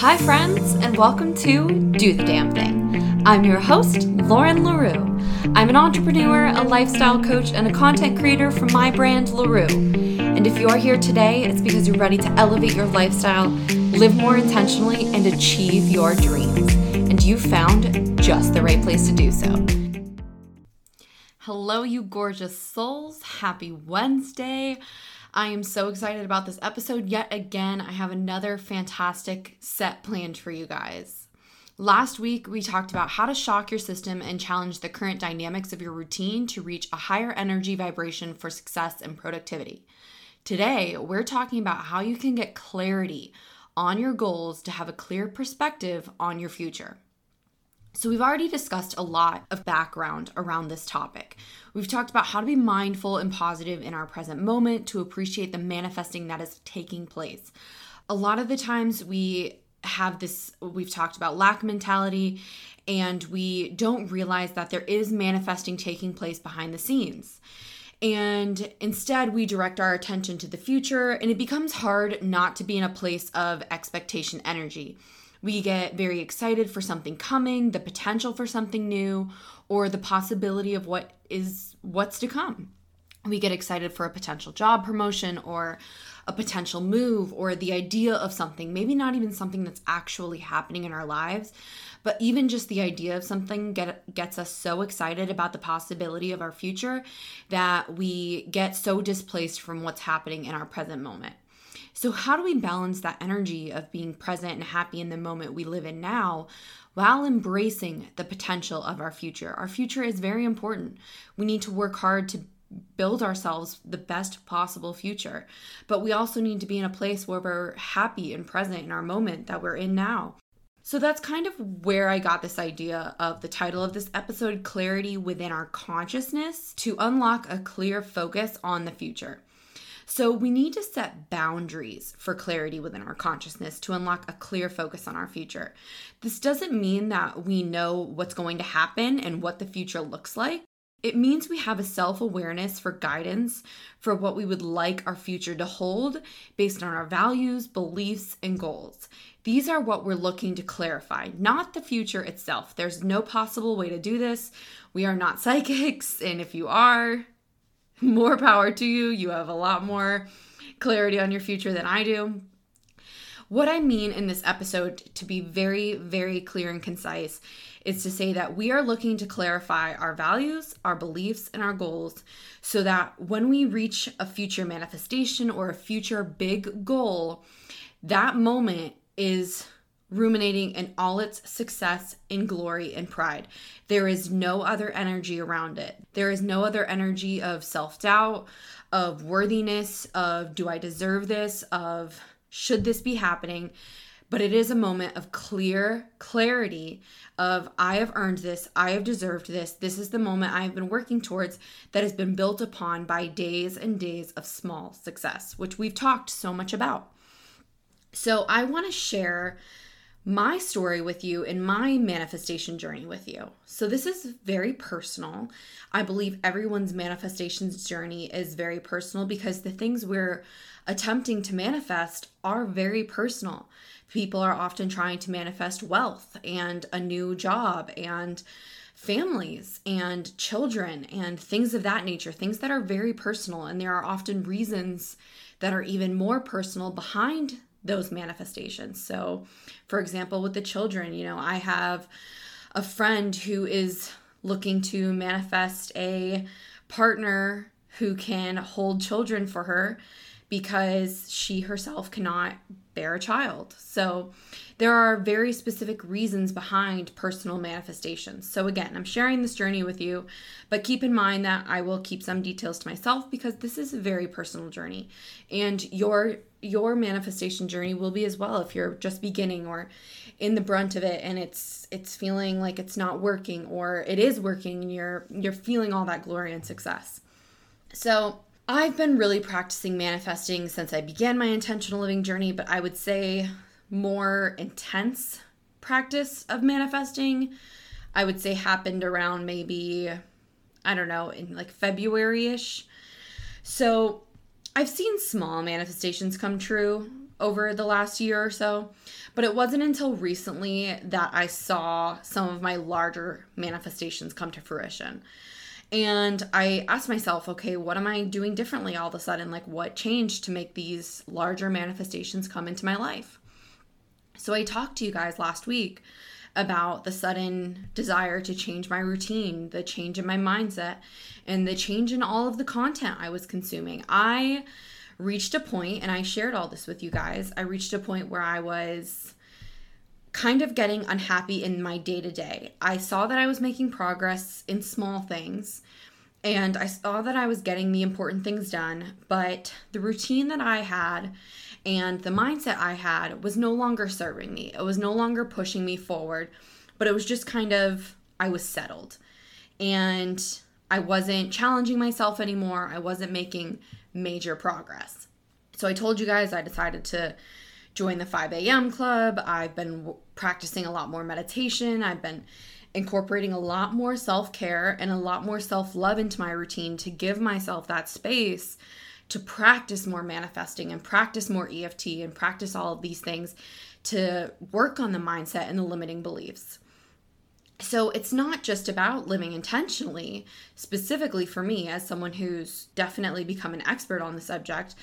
Hi, friends, and welcome to Do the Damn Thing. I'm your host, Lauren LaRue. I'm an entrepreneur, a lifestyle coach, and a content creator from my brand, LaRue. And if you are here today, it's because you're ready to elevate your lifestyle, live more intentionally, and achieve your dreams. And you found just the right place to do so. Hello, you gorgeous souls. Happy Wednesday. I am so excited about this episode. Yet again, I have another fantastic set planned for you guys. Last week, we talked about how to shock your system and challenge the current dynamics of your routine to reach a higher energy vibration for success and productivity. Today, we're talking about how you can get clarity on your goals to have a clear perspective on your future. So, we've already discussed a lot of background around this topic. We've talked about how to be mindful and positive in our present moment to appreciate the manifesting that is taking place. A lot of the times we have this, we've talked about lack mentality, and we don't realize that there is manifesting taking place behind the scenes. And instead, we direct our attention to the future, and it becomes hard not to be in a place of expectation energy. We get very excited for something coming, the potential for something new, or the possibility of what is what's to come. We get excited for a potential job promotion or a potential move or the idea of something, maybe not even something that's actually happening in our lives, but even just the idea of something get, gets us so excited about the possibility of our future that we get so displaced from what's happening in our present moment. So, how do we balance that energy of being present and happy in the moment we live in now while embracing the potential of our future? Our future is very important. We need to work hard to build ourselves the best possible future. But we also need to be in a place where we're happy and present in our moment that we're in now. So that's kind of where I got this idea of the title of this episode Clarity Within Our Consciousness to unlock a clear focus on the future. So we need to set boundaries for clarity within our consciousness to unlock a clear focus on our future. This doesn't mean that we know what's going to happen and what the future looks like. It means we have a self awareness for guidance for what we would like our future to hold based on our values, beliefs, and goals. These are what we're looking to clarify, not the future itself. There's no possible way to do this. We are not psychics, and if you are, more power to you. You have a lot more clarity on your future than I do. What I mean in this episode, to be very, very clear and concise, is to say that we are looking to clarify our values, our beliefs, and our goals so that when we reach a future manifestation or a future big goal, that moment is ruminating in all its success in glory and pride. There is no other energy around it. There is no other energy of self doubt, of worthiness, of do I deserve this, of should this be happening. But it is a moment of clear clarity of I have earned this, I have deserved this. This is the moment I have been working towards that has been built upon by days and days of small success, which we've talked so much about. So I want to share my story with you and my manifestation journey with you. So, this is very personal. I believe everyone's manifestations journey is very personal because the things we're attempting to manifest are very personal. People are often trying to manifest wealth and a new job and families and children and things of that nature, things that are very personal. And there are often reasons that are even more personal behind those manifestations. So, for example, with the children, you know, I have a friend who is looking to manifest a partner who can hold children for her because she herself cannot bear a child. So there are very specific reasons behind personal manifestations. So again, I'm sharing this journey with you, but keep in mind that I will keep some details to myself because this is a very personal journey. And your your manifestation journey will be as well if you're just beginning or in the brunt of it and it's it's feeling like it's not working or it is working and you're you're feeling all that glory and success. So, I've been really practicing manifesting since I began my intentional living journey, but I would say more intense practice of manifesting, I would say happened around maybe, I don't know, in like February ish. So I've seen small manifestations come true, over the last year or so. But it wasn't until recently that I saw some of my larger manifestations come to fruition. And I asked myself, okay, what am I doing differently all of a sudden? Like, what changed to make these larger manifestations come into my life? So, I talked to you guys last week about the sudden desire to change my routine, the change in my mindset, and the change in all of the content I was consuming. I reached a point, and I shared all this with you guys. I reached a point where I was kind of getting unhappy in my day to day. I saw that I was making progress in small things and I saw that I was getting the important things done, but the routine that I had and the mindset I had was no longer serving me. It was no longer pushing me forward, but it was just kind of, I was settled. And I wasn't challenging myself anymore. I wasn't making major progress. So I told you guys I decided to join the 5 a.m. club. I've been practicing a lot more meditation. I've been incorporating a lot more self care and a lot more self love into my routine to give myself that space to practice more manifesting and practice more EFT and practice all of these things to work on the mindset and the limiting beliefs. So it's not just about living intentionally, specifically for me as someone who's definitely become an expert on the subject,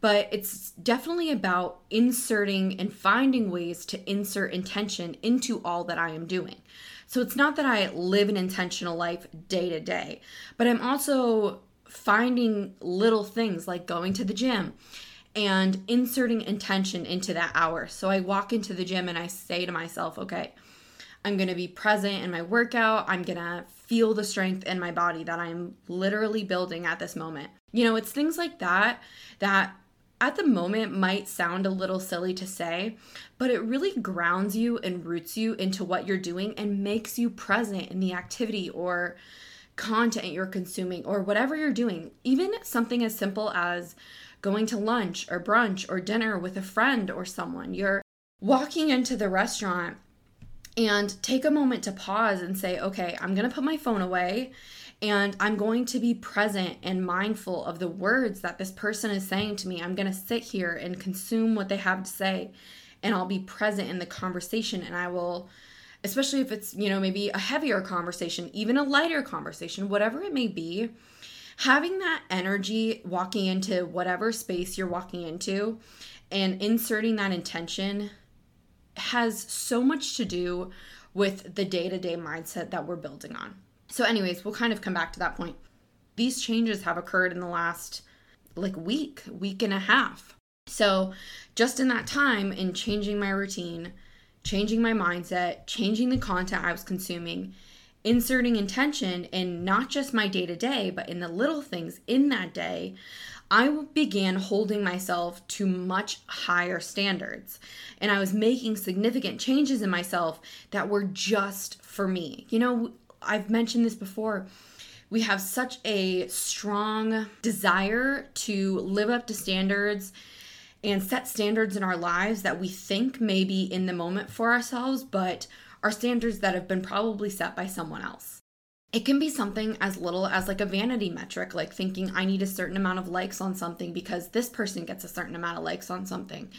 but it's definitely about inserting and finding ways to insert intention into all that I am doing. So it's not that I live an intentional life day to day, but I'm also finding little things like going to the gym and inserting intention into that hour. So I walk into the gym and I say to myself, okay, I'm going to be present in my workout. I'm going to feel the strength in my body that I'm literally building at this moment. You know, it's things like that that at the moment might sound a little silly to say, but it really grounds you and roots you into what you're doing and makes you present in the activity or content you're consuming or whatever you're doing. Even something as simple as going to lunch or brunch or dinner with a friend or someone. You're walking into the restaurant and take a moment to pause and say, okay, I'm going to put my phone away and I'm going to be present and mindful of the words that this person is saying to me. I'm going to sit here and consume what they have to say, and I'll be present in the conversation. And I will, especially if it's, you know, maybe a heavier conversation, even a lighter conversation, whatever it may be, having that energy walking into whatever space you're walking into and inserting that intention has so much to do with the day to day mindset that we're building on. So, anyways, we'll kind of come back to that point. These changes have occurred in the last like week, week and a half. So, just in that time, in changing my routine, changing my mindset, changing the content I was consuming, inserting intention in not just my day to day, but in the little things in that day, I began holding myself to much higher standards. And I was making significant changes in myself that were just for me. You know, I've mentioned this before. We have such a strong desire to live up to standards and set standards in our lives that we think may be in the moment for ourselves, but are standards that have been probably set by someone else. It can be something as little as like a vanity metric, like thinking I need a certain amount of likes on something because this person gets a certain amount of likes on something.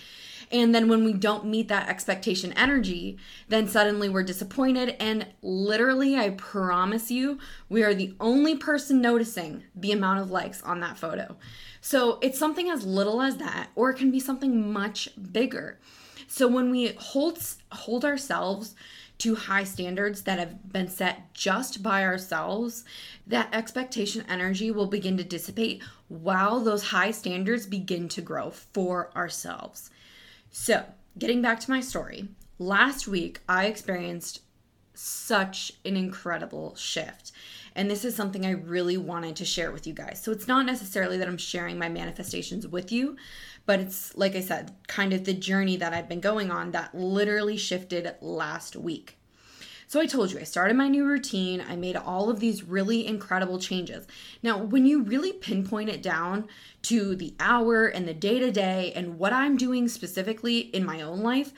And then when we don't meet that expectation energy, then suddenly we're disappointed. And literally, I promise you, we are the only person noticing the amount of likes on that photo. So it's something as little as that, or it can be something much bigger. So when we hold hold ourselves to high standards that have been set just by ourselves, that expectation energy will begin to dissipate while those high standards begin to grow for ourselves. So, getting back to my story, last week I experienced such an incredible shift. And this is something I really wanted to share with you guys. So it's not necessarily that I'm sharing my manifestations with you, but it's like I said, kind of the journey that I've been going on that literally shifted last week. So I told you, I started my new routine. I made all of these really incredible changes. Now, when you really pinpoint it down to the hour and the day to day and what I'm doing specifically in my own life,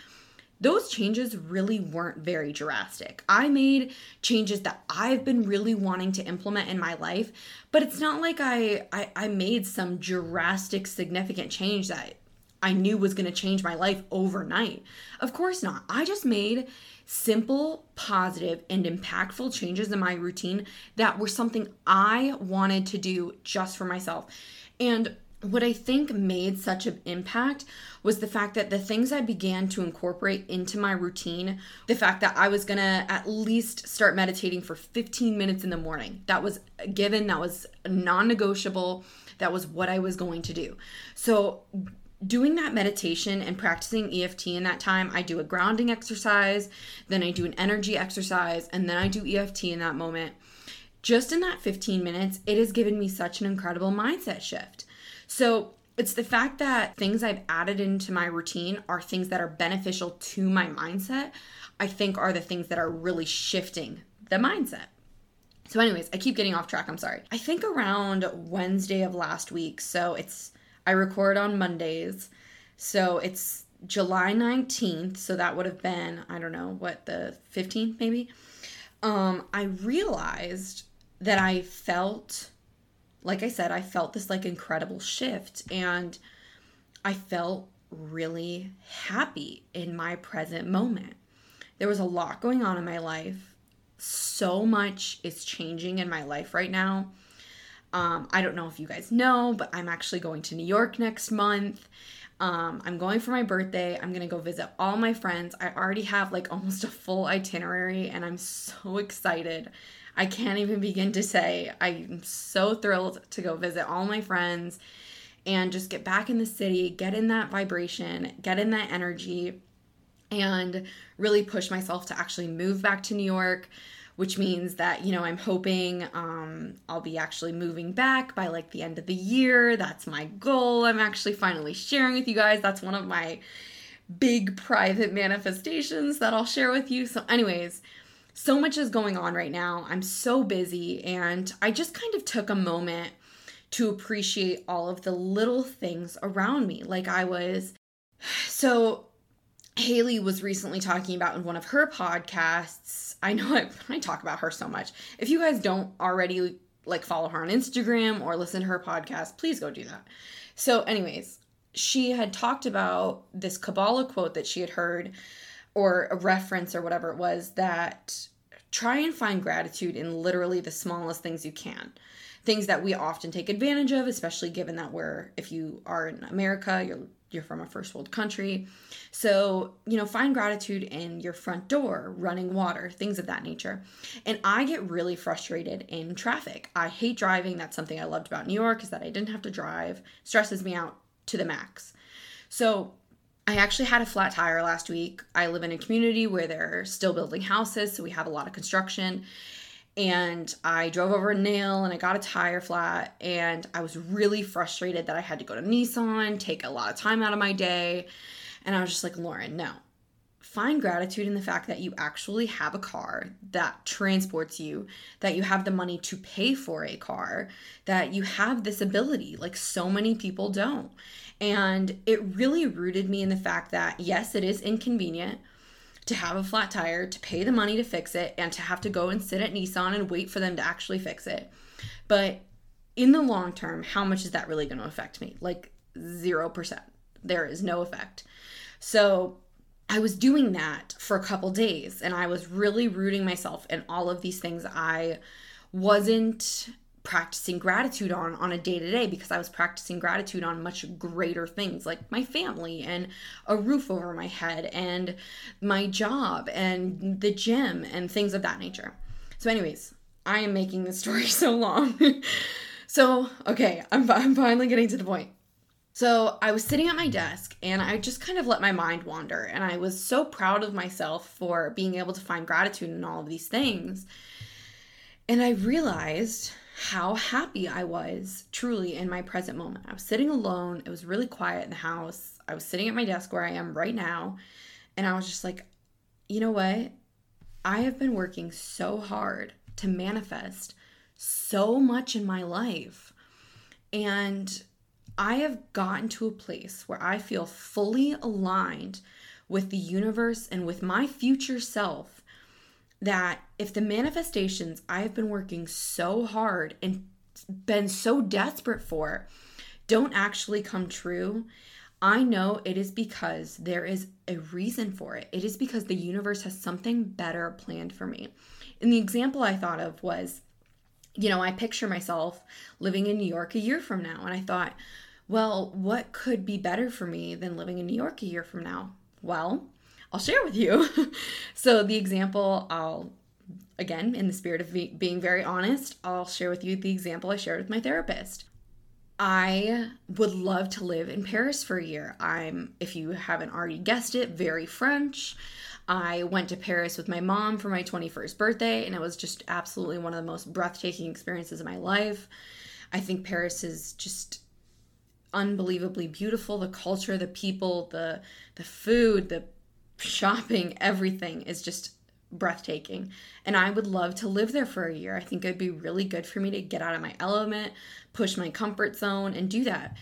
those changes really weren't very drastic. I made changes that I've been really wanting to implement in my life, but it's not like I, I, I made some drastic, significant change that I knew was going to change my life overnight. Of course not. I just made simple, positive, and impactful changes in my routine that were something I wanted to do just for myself. And what I think made such an impact was the fact that the things I began to incorporate into my routine, the fact that I was gonna at least start meditating for 15 minutes in the morning. That was given, that was non negotiable, that was what I was going to do. So, doing that meditation and practicing EFT in that time, I do a grounding exercise, then I do an energy exercise, and then I do EFT in that moment. Just in that 15 minutes, it has given me such an incredible mindset shift. So it's the fact that things I've added into my routine are things that are beneficial to my mindset, I think are the things that are really shifting the mindset. So, anyways, I keep getting off track. I'm sorry. I think around Wednesday of last week. So, it's, I record on Mondays. So, it's July 19th. So, that would have been, I don't know, what, the 15th maybe? Um, I realized that I felt like I said, I felt this like incredible shift and I felt really happy in my present moment. There was a lot going on in my life. So much is changing in my life right now. Um, I don't know if you guys know, but I'm actually going to New York next month. Um, I'm going for my birthday. I'm going to go visit all my friends. I already have like almost a full itinerary and I'm so excited. I can't even begin to say. I'm so thrilled to go visit all my friends and just get back in the city, get in that vibration, get in that energy, and really push myself to actually move back to New York. Which means that, you know, I'm hoping um, I'll be actually moving back by like the end of the year. That's my goal. I'm actually finally sharing with you guys. That's one of my big private manifestations that I'll share with you. So, anyways, so much is going on right now. I'm so busy, and I just kind of took a moment to appreciate all of the little things around me. Like I was, so Haley was recently talking about in one of her podcasts. I know I, I talk about her so much. If you guys don't already like follow her on Instagram or listen to her podcast, please go do that. So, anyways, she had talked about this Kabbalah quote that she had heard or a reference or whatever it was that try and find gratitude in literally the smallest things you can. Things that we often take advantage of, especially given that we're if you are in America, you're you're from a first world country. So, you know, find gratitude in your front door, running water, things of that nature. And I get really frustrated in traffic. I hate driving. That's something I loved about New York is that I didn't have to drive. Stresses me out to the max. So, I actually had a flat tire last week. I live in a community where they're still building houses, so we have a lot of construction. And I drove over a nail and I got a tire flat, and I was really frustrated that I had to go to Nissan, take a lot of time out of my day. And I was just like, Lauren, no. Find gratitude in the fact that you actually have a car that transports you, that you have the money to pay for a car, that you have this ability. Like so many people don't. And it really rooted me in the fact that, yes, it is inconvenient to have a flat tire, to pay the money to fix it, and to have to go and sit at Nissan and wait for them to actually fix it. But in the long term, how much is that really going to affect me? Like 0%. There is no effect. So I was doing that for a couple days and I was really rooting myself in all of these things I wasn't practicing gratitude on on a day to day because I was practicing gratitude on much greater things like my family and a roof over my head and my job and the gym and things of that nature. So anyways, I am making this story so long. so, okay, I'm I'm finally getting to the point. So, I was sitting at my desk and I just kind of let my mind wander and I was so proud of myself for being able to find gratitude in all of these things. And I realized how happy I was truly in my present moment. I was sitting alone, it was really quiet in the house. I was sitting at my desk where I am right now, and I was just like, you know what? I have been working so hard to manifest so much in my life. And I have gotten to a place where I feel fully aligned with the universe and with my future self that if the manifestations I've been working so hard and been so desperate for don't actually come true, I know it is because there is a reason for it. It is because the universe has something better planned for me. And the example I thought of was, you know, I picture myself living in New York a year from now. And I thought, well, what could be better for me than living in New York a year from now? Well, I'll share with you. so, the example I'll, again, in the spirit of be- being very honest, I'll share with you the example I shared with my therapist. I would love to live in Paris for a year. I'm, if you haven't already guessed it, very French. I went to Paris with my mom for my 21st birthday, and it was just absolutely one of the most breathtaking experiences of my life. I think Paris is just unbelievably beautiful. The culture, the people, the the food, the shopping, everything is just breathtaking. And I would love to live there for a year. I think it'd be really good for me to get out of my element, push my comfort zone, and do that.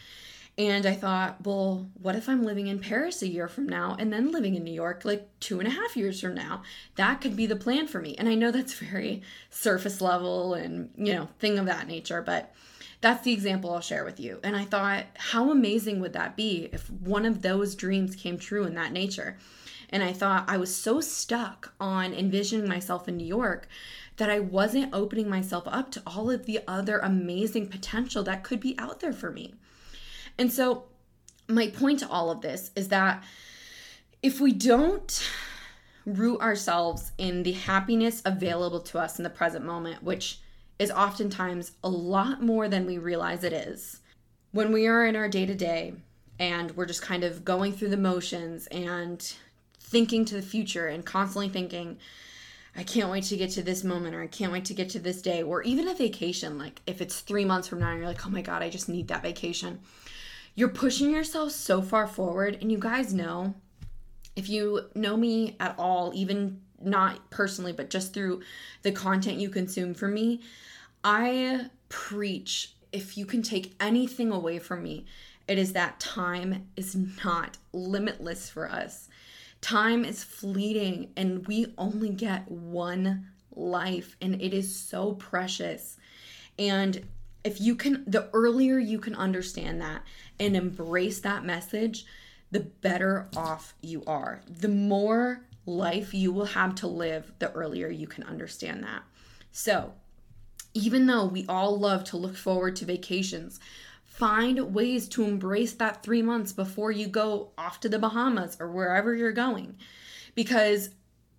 And I thought, well, what if I'm living in Paris a year from now and then living in New York like two and a half years from now? That could be the plan for me. And I know that's very surface level and, you know, thing of that nature, but that's the example I'll share with you. And I thought, how amazing would that be if one of those dreams came true in that nature? And I thought I was so stuck on envisioning myself in New York that I wasn't opening myself up to all of the other amazing potential that could be out there for me. And so, my point to all of this is that if we don't root ourselves in the happiness available to us in the present moment, which is oftentimes a lot more than we realize it is, when we are in our day to day and we're just kind of going through the motions and thinking to the future and constantly thinking, I can't wait to get to this moment or I can't wait to get to this day, or even a vacation. Like if it's three months from now you're like, oh my God, I just need that vacation. You're pushing yourself so far forward. And you guys know, if you know me at all, even not personally, but just through the content you consume from me, I preach if you can take anything away from me, it is that time is not limitless for us. Time is fleeting and we only get one life and it is so precious. And if you can, the earlier you can understand that and embrace that message, the better off you are. The more life you will have to live, the earlier you can understand that. So, even though we all love to look forward to vacations, Find ways to embrace that three months before you go off to the Bahamas or wherever you're going. Because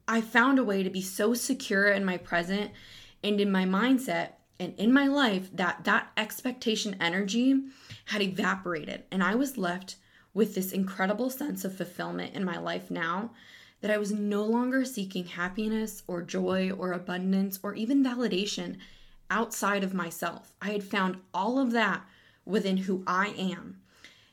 I found a way to be so secure in my present and in my mindset and in my life that that expectation energy had evaporated. And I was left with this incredible sense of fulfillment in my life now that I was no longer seeking happiness or joy or abundance or even validation outside of myself. I had found all of that within who I am.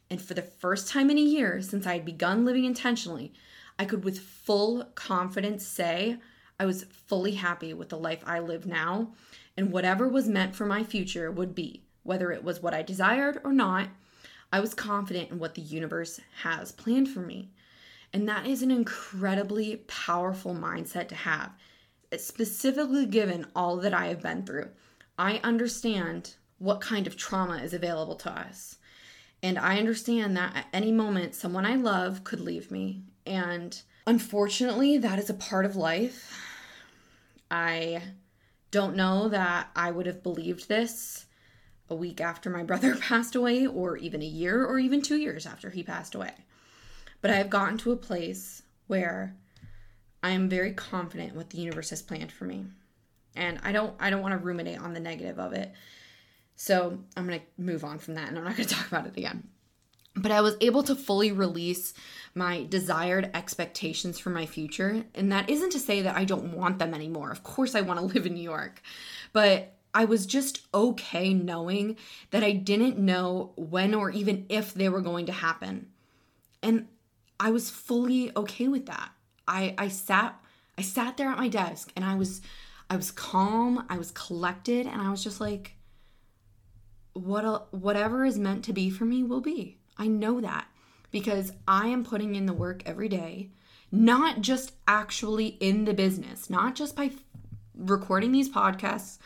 And for the first time in a year since I had begun living intentionally, I could with full confidence say I was fully happy with the life I live now, and whatever was meant for my future would be, whether it was what I desired or not. I was confident in what the universe has planned for me. And that is an incredibly powerful mindset to have, specifically given all that I have been through. I understand what kind of trauma is available to us. And I understand that at any moment, someone I love could leave me. And unfortunately, that is a part of life. I don't know that I would have believed this a week after my brother passed away, or even a year, or even two years after he passed away. But I have gotten to a place where I am very confident what the universe has planned for me. And I don't I don't want to ruminate on the negative of it so I'm going to move on from that and I'm not going to talk about it again. But I was able to fully release my desired expectations for my future. And that isn't to say that I don't want them anymore. Of course, I want to live in New York. But I was just okay knowing that I didn't know when or even if they were going to happen. And I was fully okay with that. I, I sat I sat there at my desk and I was I was calm, I was collected, and I was just like, what whatever is meant to be for me will be. I know that because I am putting in the work every day, not just actually in the business, not just by recording these podcasts,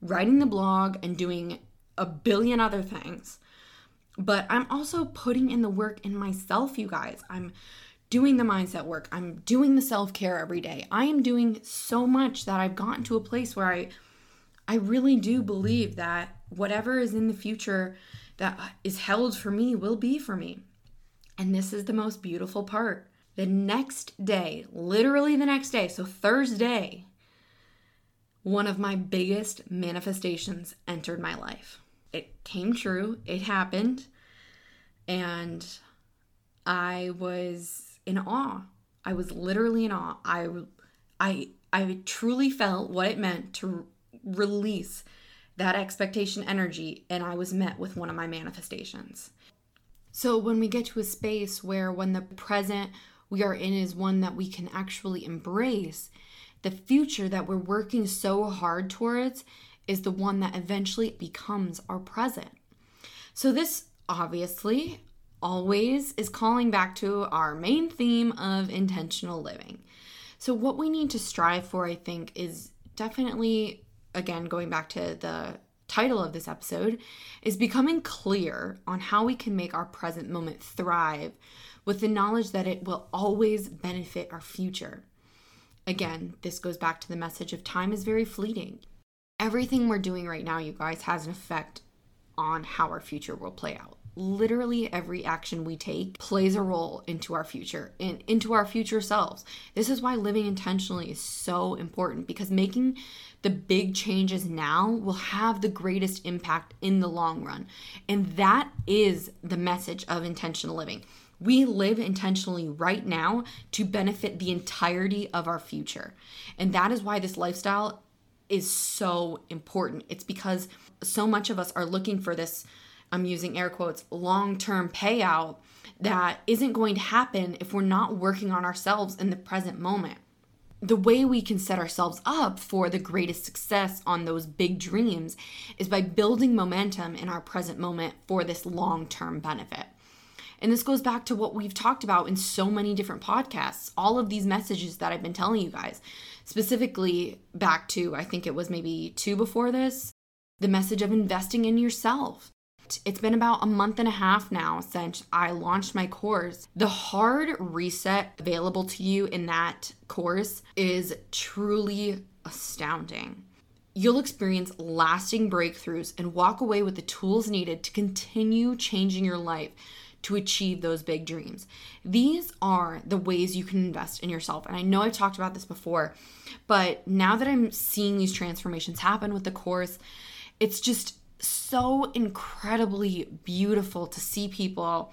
writing the blog and doing a billion other things. But I'm also putting in the work in myself, you guys. I'm doing the mindset work. I'm doing the self-care every day. I am doing so much that I've gotten to a place where I I really do believe that whatever is in the future that is held for me will be for me. And this is the most beautiful part. The next day, literally the next day, so Thursday, one of my biggest manifestations entered my life. It came true, it happened, and I was in awe. I was literally in awe. I I I truly felt what it meant to release that expectation energy and I was met with one of my manifestations. So when we get to a space where when the present we are in is one that we can actually embrace, the future that we're working so hard towards is the one that eventually becomes our present. So this obviously always is calling back to our main theme of intentional living. So what we need to strive for I think is definitely again, going back to the title of this episode, is becoming clear on how we can make our present moment thrive with the knowledge that it will always benefit our future. Again, this goes back to the message of time is very fleeting. Everything we're doing right now, you guys, has an effect on how our future will play out literally every action we take plays a role into our future and into our future selves. This is why living intentionally is so important because making the big changes now will have the greatest impact in the long run. And that is the message of intentional living. We live intentionally right now to benefit the entirety of our future. And that is why this lifestyle is so important. It's because so much of us are looking for this I'm using air quotes, long term payout that isn't going to happen if we're not working on ourselves in the present moment. The way we can set ourselves up for the greatest success on those big dreams is by building momentum in our present moment for this long term benefit. And this goes back to what we've talked about in so many different podcasts. All of these messages that I've been telling you guys, specifically back to, I think it was maybe two before this, the message of investing in yourself it's been about a month and a half now since I launched my course. The hard reset available to you in that course is truly astounding. You'll experience lasting breakthroughs and walk away with the tools needed to continue changing your life to achieve those big dreams. These are the ways you can invest in yourself. And I know I've talked about this before, but now that I'm seeing these transformations happen with the course, it's just so incredibly beautiful to see people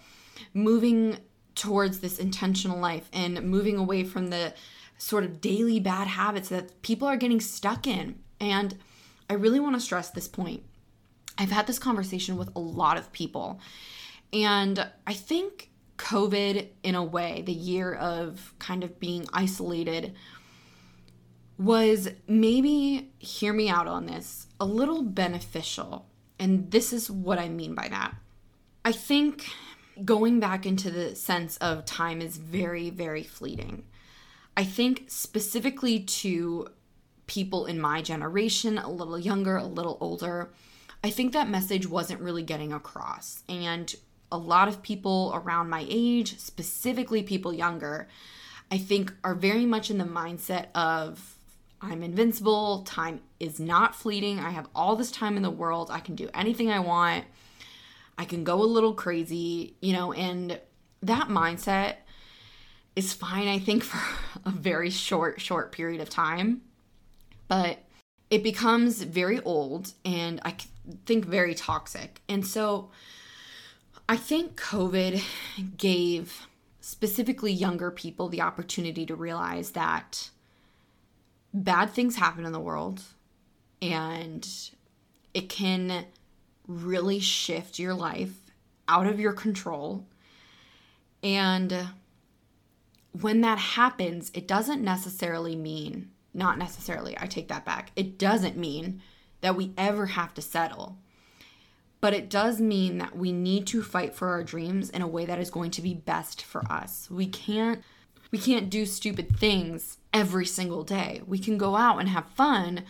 moving towards this intentional life and moving away from the sort of daily bad habits that people are getting stuck in. And I really want to stress this point. I've had this conversation with a lot of people, and I think COVID, in a way, the year of kind of being isolated, was maybe, hear me out on this, a little beneficial and this is what I mean by that. I think going back into the sense of time is very, very fleeting. I think specifically to people in my generation, a little younger, a little older, I think that message wasn't really getting across. And a lot of people around my age, specifically people younger, I think are very much in the mindset of I'm invincible. Time is not fleeting. I have all this time in the world. I can do anything I want. I can go a little crazy, you know, and that mindset is fine, I think, for a very short, short period of time. But it becomes very old and I think very toxic. And so I think COVID gave specifically younger people the opportunity to realize that bad things happen in the world and it can really shift your life out of your control. And when that happens, it doesn't necessarily mean, not necessarily, I take that back. It doesn't mean that we ever have to settle. But it does mean that we need to fight for our dreams in a way that is going to be best for us. We can't we can't do stupid things every single day. We can go out and have fun,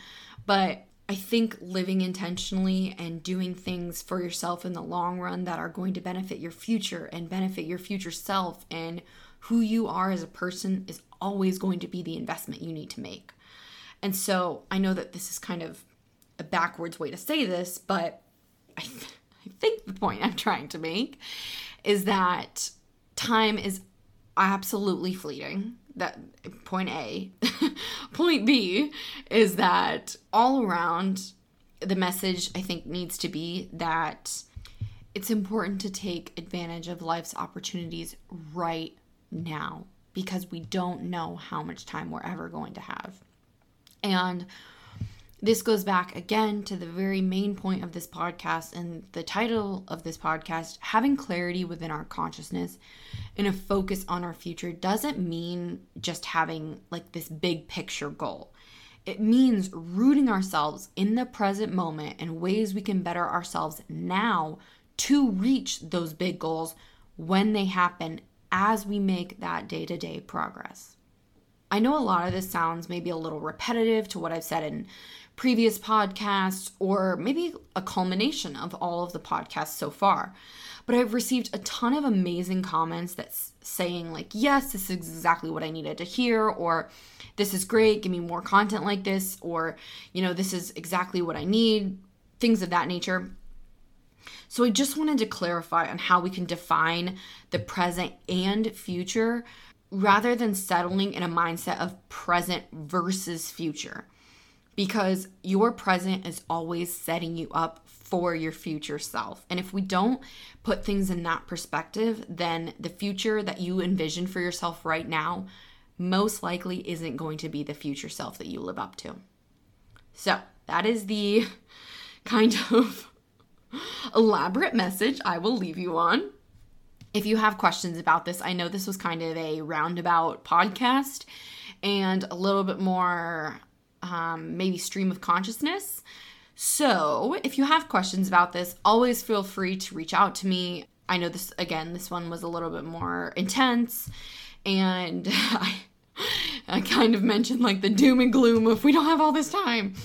but I think living intentionally and doing things for yourself in the long run that are going to benefit your future and benefit your future self and who you are as a person is always going to be the investment you need to make. And so I know that this is kind of a backwards way to say this, but I, th- I think the point I'm trying to make is that time is absolutely fleeting. That point A. point B is that all around the message I think needs to be that it's important to take advantage of life's opportunities right now because we don't know how much time we're ever going to have. And this goes back again to the very main point of this podcast and the title of this podcast having clarity within our consciousness and a focus on our future doesn't mean just having like this big picture goal. It means rooting ourselves in the present moment and ways we can better ourselves now to reach those big goals when they happen as we make that day to day progress. I know a lot of this sounds maybe a little repetitive to what I've said in previous podcasts or maybe a culmination of all of the podcasts so far. But I've received a ton of amazing comments that's saying like, "Yes, this is exactly what I needed to hear," or "This is great, give me more content like this," or, you know, "This is exactly what I need." Things of that nature. So I just wanted to clarify on how we can define the present and future rather than settling in a mindset of present versus future. Because your present is always setting you up for your future self. And if we don't put things in that perspective, then the future that you envision for yourself right now most likely isn't going to be the future self that you live up to. So, that is the kind of elaborate message I will leave you on. If you have questions about this, I know this was kind of a roundabout podcast and a little bit more um, maybe stream of consciousness. So, if you have questions about this, always feel free to reach out to me. I know this, again, this one was a little bit more intense, and I I kind of mentioned like the doom and gloom of we don't have all this time,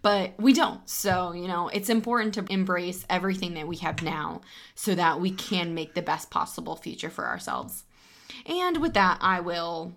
but we don't. So, you know, it's important to embrace everything that we have now so that we can make the best possible future for ourselves. And with that, I will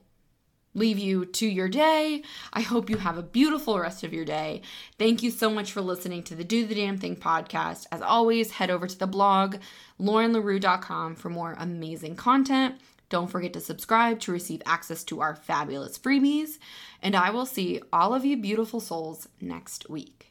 leave you to your day. I hope you have a beautiful rest of your day. Thank you so much for listening to the Do the Damn Thing podcast. As always, head over to the blog, laurenlarue.com, for more amazing content. Don't forget to subscribe to receive access to our fabulous freebies. And I will see all of you beautiful souls next week.